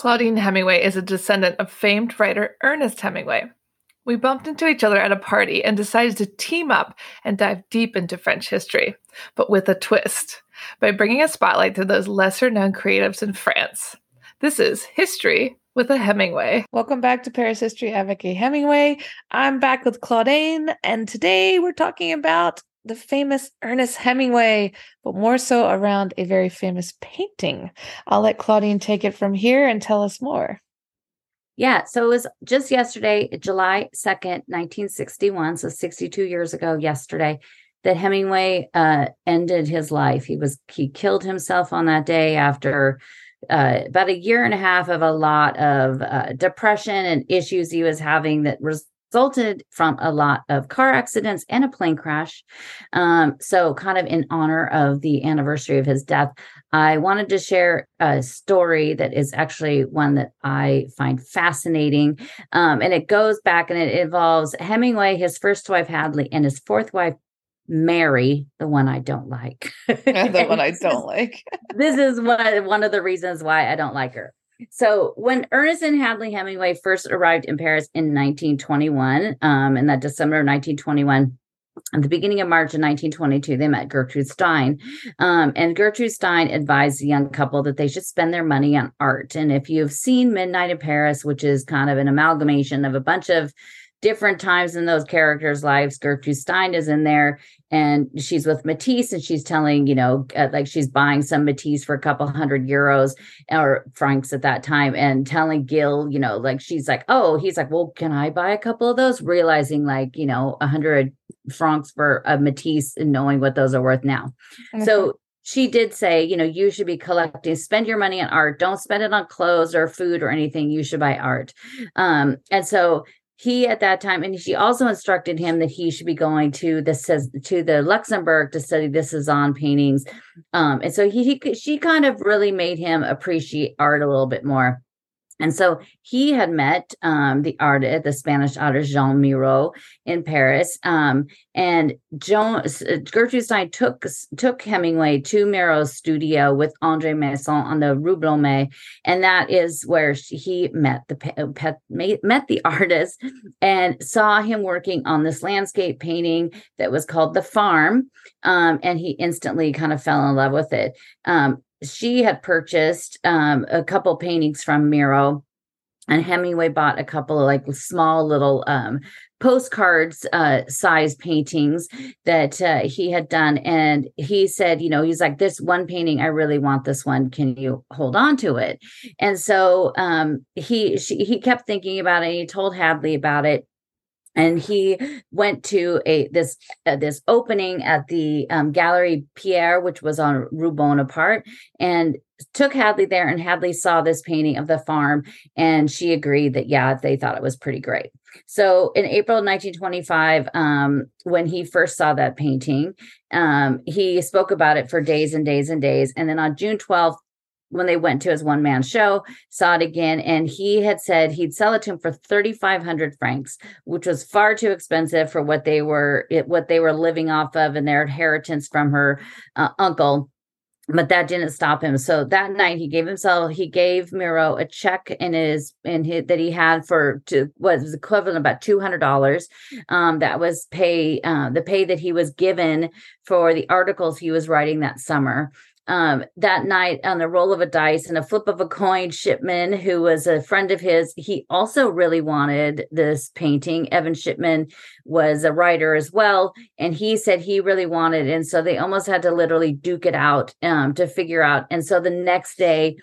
Claudine Hemingway is a descendant of famed writer Ernest Hemingway. We bumped into each other at a party and decided to team up and dive deep into French history, but with a twist, by bringing a spotlight to those lesser known creatives in France. This is History with a Hemingway. Welcome back to Paris History a Hemingway. I'm back with Claudine, and today we're talking about the famous Ernest Hemingway, but more so around a very famous painting. I'll let Claudine take it from here and tell us more. Yeah, so it was just yesterday, July 2nd, 1961, so 62 years ago yesterday, that Hemingway uh, ended his life. He was he killed himself on that day after uh, about a year and a half of a lot of uh, depression and issues he was having that was resulted from a lot of car accidents and a plane crash. Um, so, kind of in honor of the anniversary of his death, I wanted to share a story that is actually one that I find fascinating. Um, and it goes back and it involves Hemingway, his first wife, Hadley, and his fourth wife, Mary, the one I don't like. the one I don't like. this is one, one of the reasons why I don't like her. So when Ernest and Hadley Hemingway first arrived in Paris in 1921, um, in that December of 1921, at the beginning of March of 1922, they met Gertrude Stein. Um, and Gertrude Stein advised the young couple that they should spend their money on art. And if you've seen Midnight in Paris, which is kind of an amalgamation of a bunch of different times in those characters' lives. Gertrude Stein is in there and she's with Matisse and she's telling, you know, uh, like she's buying some Matisse for a couple hundred euros or francs at that time and telling Gil, you know, like she's like, oh, he's like, well, can I buy a couple of those? Realizing like, you know, a hundred francs for a Matisse and knowing what those are worth now. Mm-hmm. So she did say, you know, you should be collecting, spend your money on art. Don't spend it on clothes or food or anything. You should buy art. Um, and so he at that time and she also instructed him that he should be going to the says to the luxembourg to study the cezanne paintings. Um, and so he, he she kind of really made him appreciate art a little bit more and so he had met um, the artist, the Spanish artist Joan Miro in Paris. Um, and Joan, uh, Gertrude Stein took took Hemingway to Miro's studio with Andre Masson on the Rue Blomet, and that is where she, he met the pet, met the artist and saw him working on this landscape painting that was called The Farm, um, and he instantly kind of fell in love with it. Um, she had purchased um, a couple paintings from Miro, and Hemingway bought a couple of like small little um, postcards uh, size paintings that uh, he had done. And he said, you know, he's like, this one painting, I really want this one. Can you hold on to it? And so um, he she, he kept thinking about it. and he told Hadley about it and he went to a this uh, this opening at the um, Gallery Pierre, which was on Rue Bonaparte, and took Hadley there. And Hadley saw this painting of the farm, and she agreed that yeah, they thought it was pretty great. So in April 1925, um, when he first saw that painting, um, he spoke about it for days and days and days, and then on June 12th, when they went to his one man show, saw it again, and he had said he'd sell it to him for 3,500 francs, which was far too expensive for what they were it, what they were living off of and their inheritance from her uh, uncle. But that didn't stop him. So that night he gave himself he gave Miro a check in his in his that he had for to was equivalent about two hundred dollars. Um, that was pay uh, the pay that he was given for the articles he was writing that summer um, that night on the roll of a dice and a flip of a coin, Shipman, who was a friend of his, he also really wanted this painting. Evan Shipman was a writer as well, and he said he really wanted. And so they almost had to literally duke it out um, to figure out. And so the next day,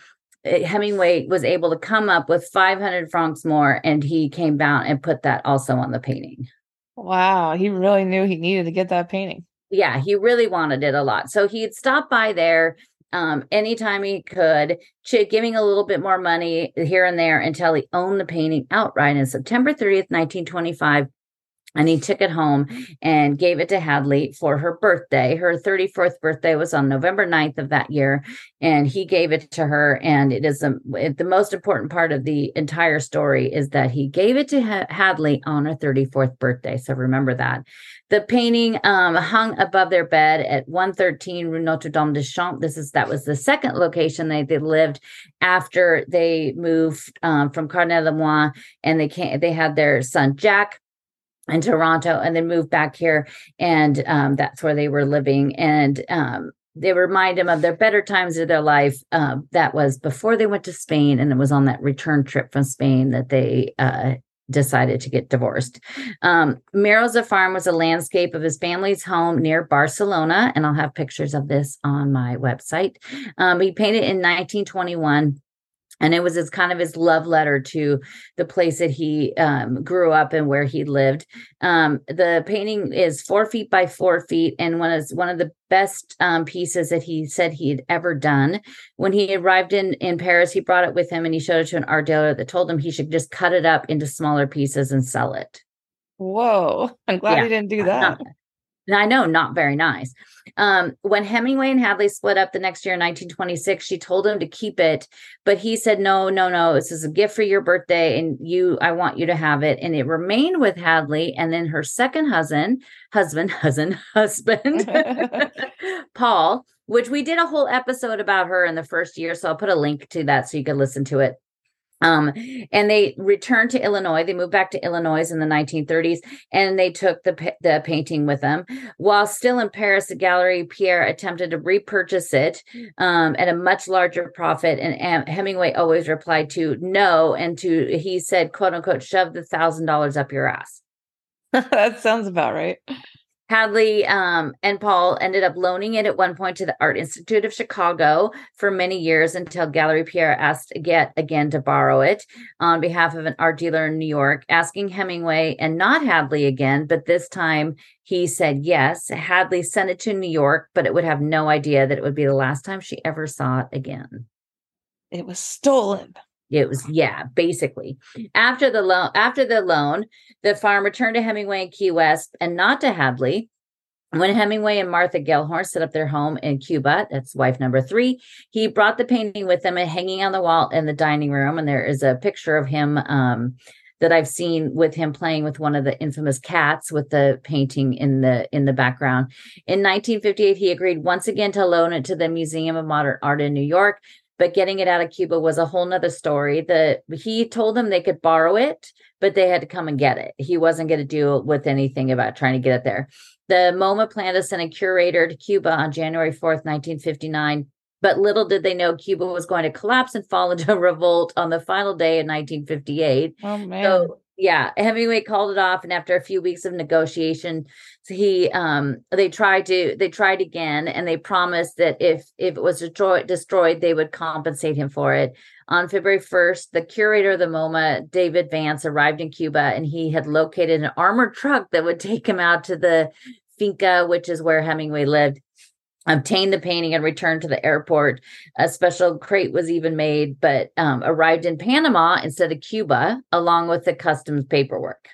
eh, Hemingway was able to come up with 500 francs more, and he came down and put that also on the painting. Wow, he really knew he needed to get that painting yeah, he really wanted it a lot. So he'd stop by there um, anytime he could, ch- giving a little bit more money here and there until he owned the painting outright. In September 30th, 1925, and he took it home and gave it to Hadley for her birthday. Her 34th birthday was on November 9th of that year, and he gave it to her. And it is the, the most important part of the entire story is that he gave it to Hadley on her 34th birthday. So remember that. The painting um, hung above their bed at 113 Rue Notre Dame des Champs. This is that was the second location they, they lived after they moved um, from Cardinal-Lemoine, and they came. They had their son Jack in Toronto and then moved back here. And um, that's where they were living. And um, they remind him of their better times of their life. Uh, that was before they went to Spain. And it was on that return trip from Spain that they uh, decided to get divorced. Um, Meroza Farm was a landscape of his family's home near Barcelona. And I'll have pictures of this on my website. Um, he painted in 1921 and it was his kind of his love letter to the place that he um, grew up and where he lived. Um, the painting is four feet by four feet, and one is one of the best um, pieces that he said he had ever done. When he arrived in in Paris, he brought it with him and he showed it to an art dealer that told him he should just cut it up into smaller pieces and sell it. Whoa! I'm glad yeah. he didn't do that. I know, not very nice. Um, when Hemingway and Hadley split up the next year in 1926, she told him to keep it, but he said, No, no, no, this is a gift for your birthday, and you, I want you to have it. And it remained with Hadley. And then her second husband, husband, husband, husband, Paul, which we did a whole episode about her in the first year. So I'll put a link to that so you can listen to it. Um, and they returned to Illinois. They moved back to Illinois in the 1930s, and they took the the painting with them. While still in Paris, the Gallery Pierre attempted to repurchase it um, at a much larger profit, and Hemingway always replied to no, and to he said, "quote unquote," shove the thousand dollars up your ass. that sounds about right. Hadley um, and Paul ended up loaning it at one point to the Art Institute of Chicago for many years until Gallery Pierre asked again, again to borrow it on behalf of an art dealer in New York, asking Hemingway and not Hadley again, but this time he said yes. Hadley sent it to New York, but it would have no idea that it would be the last time she ever saw it again. It was stolen. It was yeah, basically. After the loan, after the loan, the farm returned to Hemingway and Key West, and not to Hadley. When Hemingway and Martha Gellhorn set up their home in Cuba, that's wife number three, he brought the painting with him and hanging on the wall in the dining room. And there is a picture of him um, that I've seen with him playing with one of the infamous cats with the painting in the in the background. In 1958, he agreed once again to loan it to the Museum of Modern Art in New York but getting it out of Cuba was a whole nother story. That he told them they could borrow it, but they had to come and get it. He wasn't going to do with anything about trying to get it there. The MoMA planned to send a curator to Cuba on January 4th, 1959. But little did they know Cuba was going to collapse and fall into a revolt on the final day in 1958. Oh, man. So yeah hemingway called it off and after a few weeks of negotiation he um they tried to they tried again and they promised that if if it was destroyed destroyed they would compensate him for it. On february 1st the curator of the moma david vance arrived in cuba and he had located an armored truck that would take him out to the finca which is where hemingway lived obtained the painting and returned to the airport. A special crate was even made, but um, arrived in Panama instead of Cuba, along with the customs paperwork.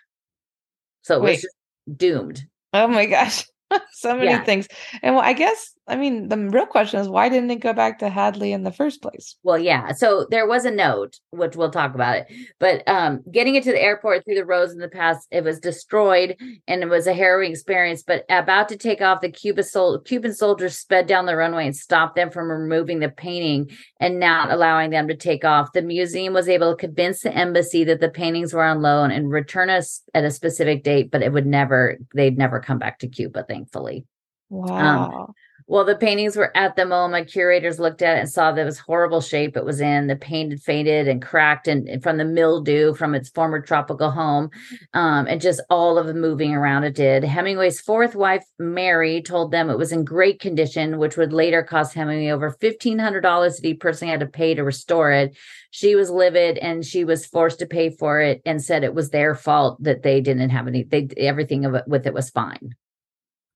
So it Wait. was just doomed. Oh my gosh. so many yeah. things. And well, I guess I mean, the real question is why didn't it go back to Hadley in the first place? Well, yeah. So there was a note, which we'll talk about it. But um, getting it to the airport through the roads in the past, it was destroyed and it was a harrowing experience. But about to take off, the Cuba sol- Cuban soldiers sped down the runway and stopped them from removing the painting and not allowing them to take off. The museum was able to convince the embassy that the paintings were on loan and return us at a specific date, but it would never, they'd never come back to Cuba, thankfully. Wow. Um, well, the paintings were at the MoMA. Curators looked at it and saw that it was horrible shape it was in. The paint had faded and cracked and, and from the mildew from its former tropical home. Um, and just all of the moving around it did. Hemingway's fourth wife, Mary, told them it was in great condition, which would later cost Hemingway over $1,500 that he personally had to pay to restore it. She was livid and she was forced to pay for it and said it was their fault that they didn't have any, they everything of it with it was fine.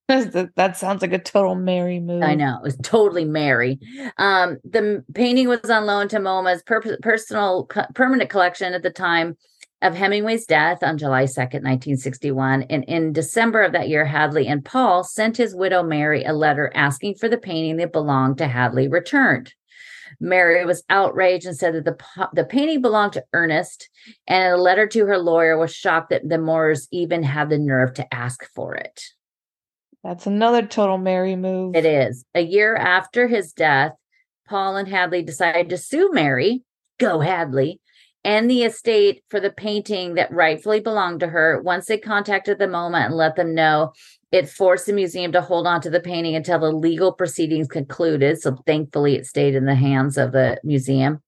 That sounds like a total Mary move. I know. It was totally Mary. Um, the painting was on loan to MoMA's per- personal co- permanent collection at the time. of Hemingway's death on July 2nd, 1961. And in December of that year, Hadley and Paul sent his widow Mary a letter asking for the painting that belonged to Hadley returned. Mary was outraged and said that the, the painting belonged to Ernest. And a letter to her lawyer was shocked that the Mowrers even had the nerve to ask for it. That's another total Mary move. It is. A year after his death, Paul and Hadley decided to sue Mary, go Hadley, and the estate for the painting that rightfully belonged to her. Once they contacted the MoMA and let them know, it forced the museum to hold on to the painting until the legal proceedings concluded. So thankfully, it stayed in the hands of the museum.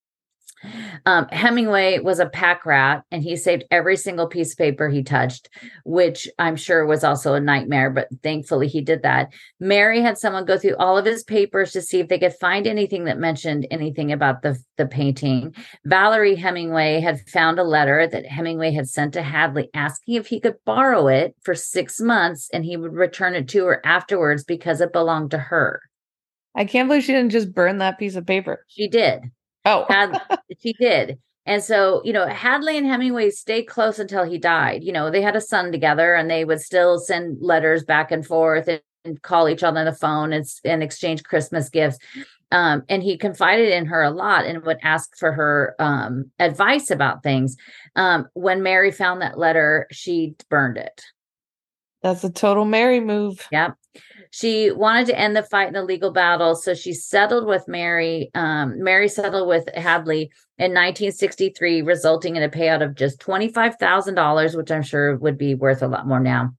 Um, Hemingway was a pack rat and he saved every single piece of paper he touched, which I'm sure was also a nightmare, but thankfully he did that. Mary had someone go through all of his papers to see if they could find anything that mentioned anything about the, the painting. Valerie Hemingway had found a letter that Hemingway had sent to Hadley asking if he could borrow it for six months and he would return it to her afterwards because it belonged to her. I can't believe she didn't just burn that piece of paper. She did. Oh, Had, she did. And so, you know, Hadley and Hemingway stayed close until he died. You know, they had a son together and they would still send letters back and forth and, and call each other on the phone and, and exchange Christmas gifts. Um, and he confided in her a lot and would ask for her um, advice about things. Um, when Mary found that letter, she burned it. That's a total Mary move. Yep. She wanted to end the fight in the legal battle, so she settled with Mary. Um, Mary settled with Hadley in 1963, resulting in a payout of just $25,000, which I'm sure would be worth a lot more now.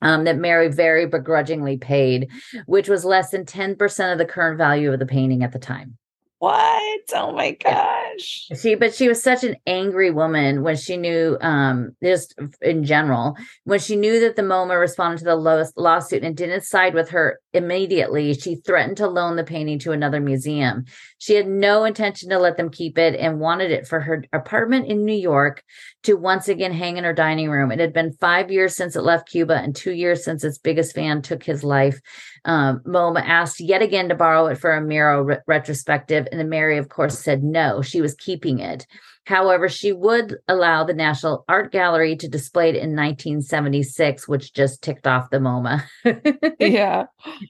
Um, that Mary very begrudgingly paid, which was less than 10% of the current value of the painting at the time. What? Oh my gosh. She, but she was such an angry woman when she knew, um, just in general, when she knew that the MoMA responded to the lowest lawsuit and didn't side with her immediately, she threatened to loan the painting to another museum. She had no intention to let them keep it and wanted it for her apartment in New York to once again hang in her dining room. It had been five years since it left Cuba and two years since its biggest fan took his life. Um, MoMA asked yet again to borrow it for a Miro re- retrospective, and Mary, of course, said no. She was keeping it. However, she would allow the National Art Gallery to display it in 1976, which just ticked off the MoMA. yeah.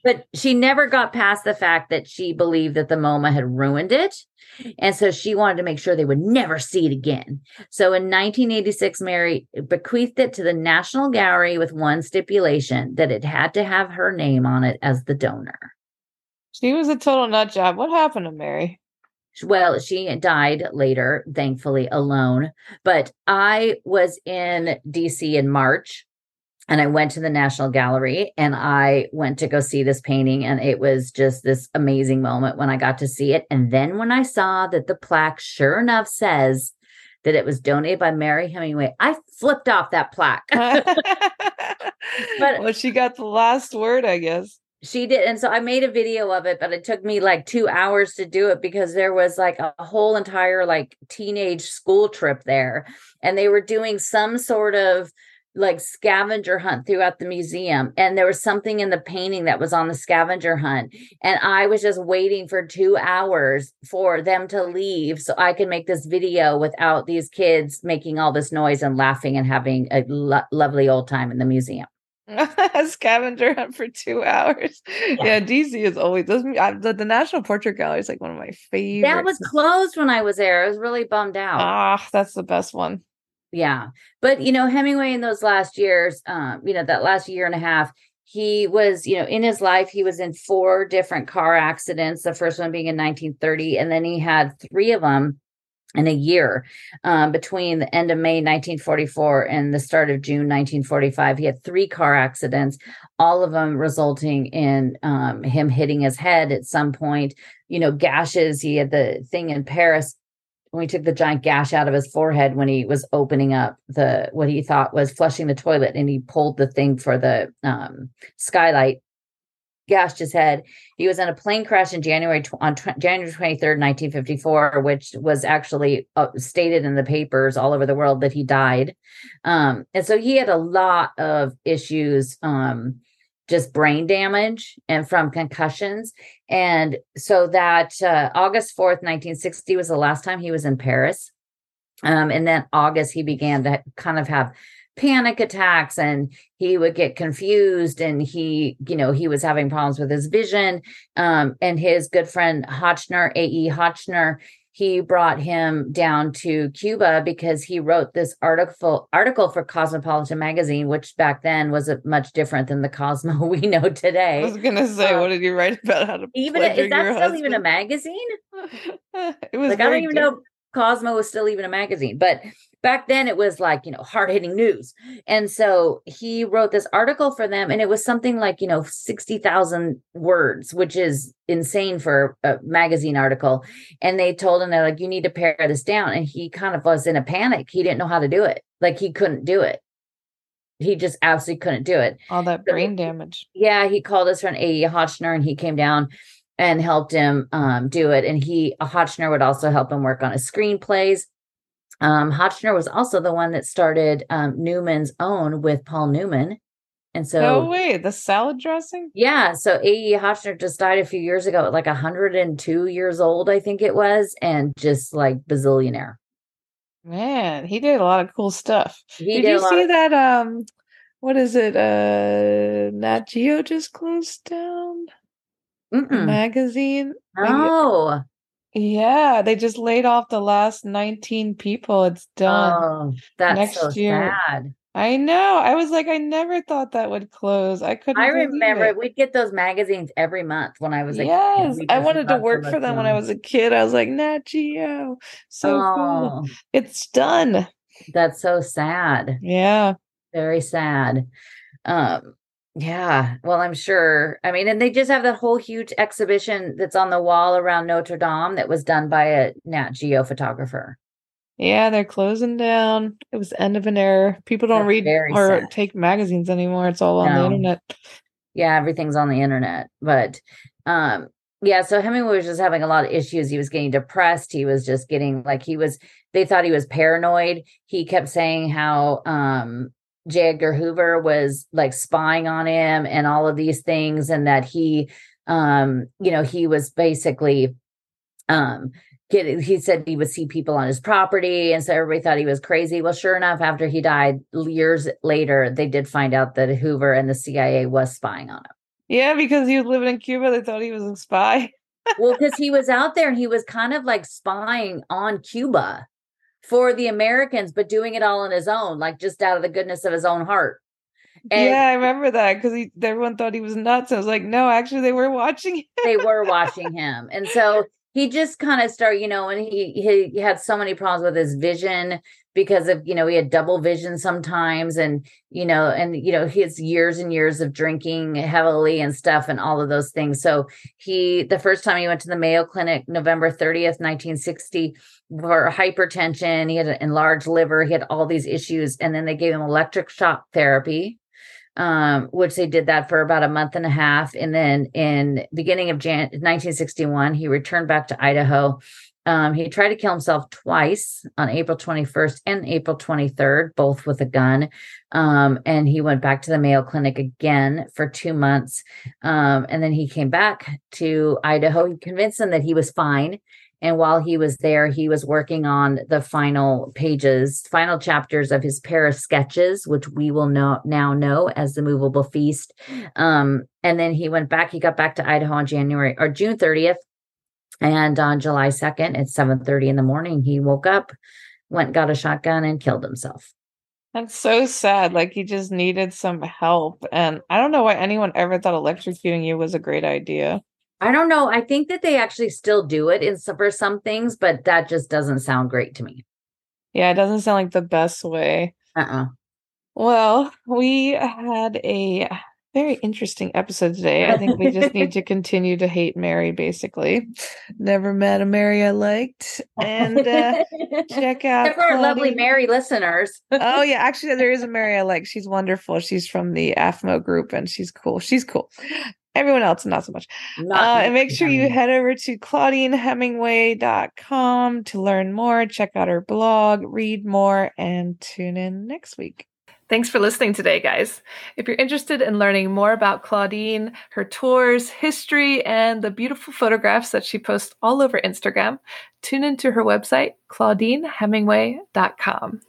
But she never got past the fact that she believed that the MoMA had ruined it. And so she wanted to make sure they would never see it again. So in 1986, Mary bequeathed it to the National Gallery with one stipulation that it had to have her name on it as the donor. She was a total nut job. What happened to Mary? Well, she died later, thankfully, alone. But I was in DC in March and I went to the National Gallery and I went to go see this painting. And it was just this amazing moment when I got to see it. And then when I saw that the plaque, sure enough, says that it was donated by Mary Hemingway, I flipped off that plaque. but well, she got the last word, I guess she did and so i made a video of it but it took me like two hours to do it because there was like a whole entire like teenage school trip there and they were doing some sort of like scavenger hunt throughout the museum and there was something in the painting that was on the scavenger hunt and i was just waiting for two hours for them to leave so i could make this video without these kids making all this noise and laughing and having a lo- lovely old time in the museum scavenger hunt for two hours. Yeah, yeah DC is always the, the National Portrait Gallery is like one of my favorites. That was closed when I was there. I was really bummed out. Ah, that's the best one. Yeah, but you know Hemingway in those last years, um, you know that last year and a half, he was, you know, in his life he was in four different car accidents. The first one being in 1930, and then he had three of them in a year um, between the end of May 1944 and the start of June 1945. He had three car accidents, all of them resulting in um, him hitting his head at some point. You know, gashes. He had the thing in Paris when he took the giant gash out of his forehead when he was opening up the what he thought was flushing the toilet, and he pulled the thing for the um, skylight gashed his head. He was in a plane crash in January on tw- January 23rd, 1954, which was actually uh, stated in the papers all over the world that he died. Um, and so he had a lot of issues, um, just brain damage and from concussions. And so that uh, August 4th, 1960 was the last time he was in Paris. Um, and then August, he began to kind of have panic attacks and he would get confused and he you know he was having problems with his vision um, and his good friend Hotchner AE Hotchner he brought him down to Cuba because he wrote this article article for Cosmopolitan magazine, which back then was a, much different than the Cosmo we know today. I was gonna say, um, what did you write about? How to even is that still husband? even a magazine? it was like I don't even know Cosmo was still even a magazine, but back then it was like you know hard hitting news. And so he wrote this article for them and it was something like you know 60,000 words which is insane for a magazine article. And they told him they're like you need to pare this down. And he kind of was in a panic. He didn't know how to do it. Like he couldn't do it. He just absolutely couldn't do it. All that brain so, damage. Yeah he called us from a Hotchner and he came down and helped him um, do it and he Hotchner would also help him work on his screenplays um, Hotchner was also the one that started um, Newman's Own with Paul Newman. And so, no way, the salad dressing? Yeah. So A.E. Hotchner just died a few years ago at like 102 years old, I think it was, and just like bazillionaire. Man, he did a lot of cool stuff. He did, did you see of- that? Um, what is it? Uh, Nat Geo just closed down. Magazine. Oh, yeah, they just laid off the last 19 people. It's done. Oh, that's Next so year. sad. I know. I was like, I never thought that would close. I couldn't. I remember it. we'd get those magazines every month when I was a yes. I wanted to work for them when I was a kid. I was like, Nat Geo, so oh, cool. It's done. That's so sad. Yeah, very sad. Um, yeah, well, I'm sure. I mean, and they just have that whole huge exhibition that's on the wall around Notre Dame that was done by a Nat Geo photographer. Yeah, they're closing down. It was the end of an era. People don't that's read or sad. take magazines anymore. It's all on no. the internet. Yeah, everything's on the internet. But um yeah, so Hemingway was just having a lot of issues. He was getting depressed. He was just getting like he was they thought he was paranoid. He kept saying how um J. Edgar Hoover was like spying on him and all of these things, and that he, um, you know, he was basically, um, get, he said he would see people on his property, and so everybody thought he was crazy. Well, sure enough, after he died years later, they did find out that Hoover and the CIA was spying on him. Yeah, because he was living in Cuba, they thought he was a spy. well, because he was out there and he was kind of like spying on Cuba for the Americans, but doing it all on his own, like just out of the goodness of his own heart. And yeah, I remember that because everyone thought he was nuts. I was like, no, actually, they were watching him. they were watching him, and so he just kind of started, you know, and he he had so many problems with his vision because of you know he had double vision sometimes and you know and you know his years and years of drinking heavily and stuff and all of those things so he the first time he went to the mayo clinic november 30th 1960 for hypertension he had an enlarged liver he had all these issues and then they gave him electric shock therapy um, which they did that for about a month and a half and then in beginning of Jan- 1961 he returned back to idaho um, he tried to kill himself twice on April 21st and April 23rd, both with a gun. Um, and he went back to the Mayo Clinic again for two months. Um, and then he came back to Idaho. He convinced them that he was fine. And while he was there, he was working on the final pages, final chapters of his Paris sketches, which we will know now know as the Moveable Feast. Um, and then he went back. He got back to Idaho on January or June 30th and on July 2nd at 7:30 in the morning, he woke up, went got a shotgun and killed himself. That's so sad. Like he just needed some help. And I don't know why anyone ever thought electrocuting you was a great idea. I don't know. I think that they actually still do it in for some things, but that just doesn't sound great to me. Yeah, it doesn't sound like the best way. Uh-uh. Well, we had a very interesting episode today. I think we just need to continue to hate Mary, basically. Never met a Mary I liked. And uh, check out for our lovely Mary listeners. oh, yeah. Actually, there is a Mary I like. She's wonderful. She's from the AFMO group and she's cool. She's cool. Everyone else, not so much. Not uh, and make sure you head over to claudinehemingway.com to learn more, check out her blog, read more, and tune in next week. Thanks for listening today, guys. If you're interested in learning more about Claudine, her tours, history, and the beautiful photographs that she posts all over Instagram, tune into her website, claudinehemingway.com.